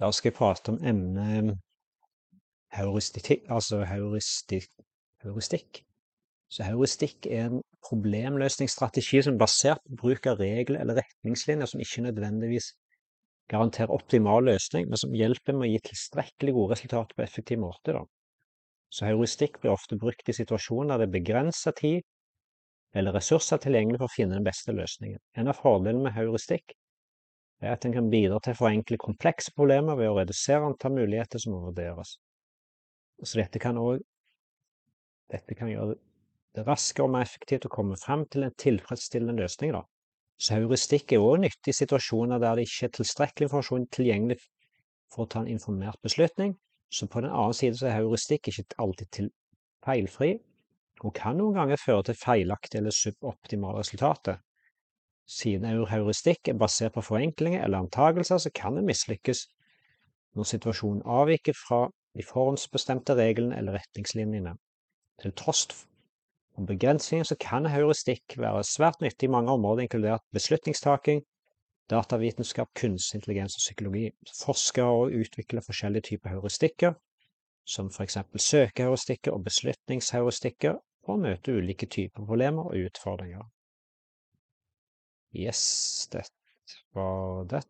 Da skal jeg prate om emnet heuristikk, altså heuristikk, heuristikk. Så heuristikk er en problemløsningsstrategi som er basert på bruk av regler eller retningslinjer som ikke nødvendigvis garanterer optimal løsning, men som hjelper med å gi tilstrekkelig gode resultater på effektiv måte. Da. Så heuristikk blir ofte brukt i situasjoner der det er begrensa tid eller ressurser tilgjengelig for å finne den beste løsningen. En av fordelene med heuristikk er at en kan bidra til å forenkle komplekse problemer ved å redusere antall muligheter som må vurderes. Så dette kan, òg dette kan gjøre det raskere og mer effektivt å komme frem til en tilfredsstillende løsning. Da. Så heuristikk er også nyttig i situasjoner der det ikke er tilstrekkelig informasjon tilgjengelig for å ta en informert beslutning. Så på den annen side så er heuristikk ikke alltid feilfri, og kan noen ganger føre til feilaktige eller suboptimale resultater. Siden heuristikk er basert på forenklinger eller antagelser, så kan en mislykkes når situasjonen avviker fra de forhåndsbestemte reglene eller retningslinjene. Til tross for begrensninger så kan heuristikk være svært nyttig i mange områder, inkludert beslutningstaking, datavitenskap, kunstig intelligens og psykologi. Forskere utvikler forskjellige typer heuristikker, som f.eks. søkeheuristikker og beslutningsheuristikker, for å møte ulike typer problemer og utfordringer. Yes, det var det.